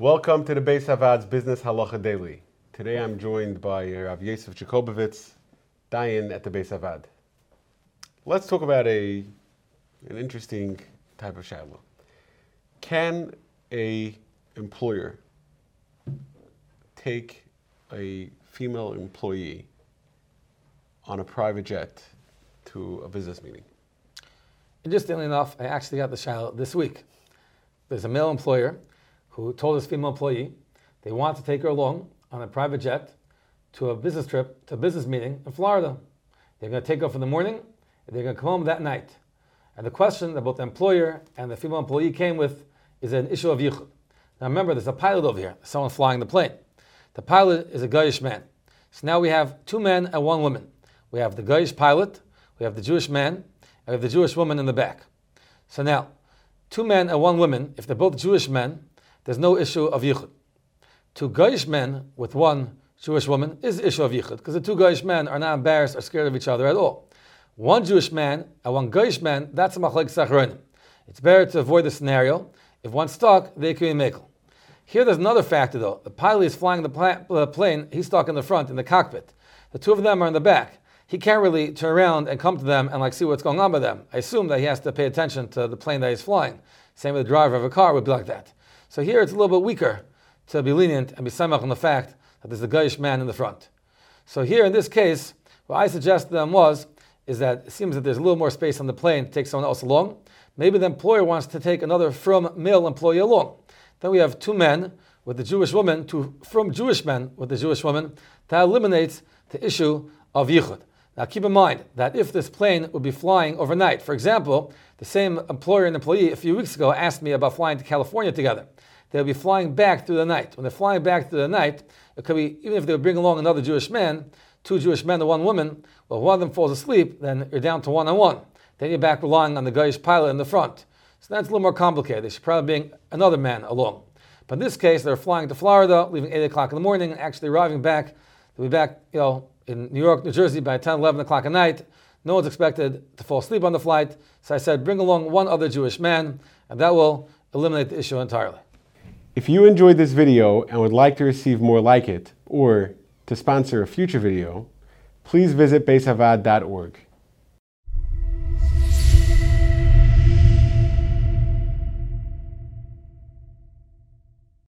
Welcome to the Beis Havad's Business Halacha Daily. Today I'm joined by Rav Yosef Jacobovitz, Dayan at the Beis Havad. Let's talk about a an interesting type of shaila. Can a employer take a female employee on a private jet to a business meeting? Interestingly enough, I actually got the shaila this week. There's a male employer who told his female employee they want to take her along on a private jet to a business trip, to a business meeting in Florida. They're going to take off in the morning, and they're going to come home that night. And the question that both the employer and the female employee came with is an issue of yichud. Now remember, there's a pilot over here, someone flying the plane. The pilot is a Goyish man. So now we have two men and one woman. We have the Goyish pilot, we have the Jewish man, and we have the Jewish woman in the back. So now, two men and one woman, if they're both Jewish men, there's no issue of yichud. Two Goyish men with one Jewish woman is the issue of yichud, because the two Goyish men are not embarrassed or scared of each other at all. One Jewish man and one Goyish man, that's a machlokes acharonim. It's better to avoid the scenario. If one's stuck, they can be mekel. Here there's another factor though. The pilot is flying the plane, he's stuck in the front, in the cockpit. The two of them are in the back. He can't really turn around and come to them and like see what's going on with them. I assume that he has to pay attention to the plane that he's flying. Same with the driver of a car would be like that. So here it's a little bit weaker to be lenient and be samach on the fact that there's a Goyish man in the front. So here in this case, what I suggested them was, is that it seems that there's a little more space on the plane to take someone else along. Maybe the employer wants to take another from male employee along. Then we have two men with the Jewish woman, two from Jewish men with the Jewish woman. That eliminates the issue of yichud. Now keep in mind that if this plane would be flying overnight, for example, the same employer and employee a few weeks ago asked me about flying to California together. They'll be flying back through the night. When they're flying back through the night, it could be, even if they would bring along another Jewish man, two Jewish men and one woman, well, one of them falls asleep, then you're down to one on one. Then you're back relying on the Goyish pilot in the front. So that's a little more complicated. They should probably bring another man along. But in this case, they're flying to Florida, leaving 8 o'clock in the morning, and actually arriving back. They'll be back, you know, in New York, New Jersey by 10, 11 o'clock at night. No one's expected to fall asleep on the flight. So I said, bring along one other Jewish man, and that will eliminate the issue entirely. If you enjoyed this video and would like to receive more like it, or to sponsor a future video, please visit beishavad.org.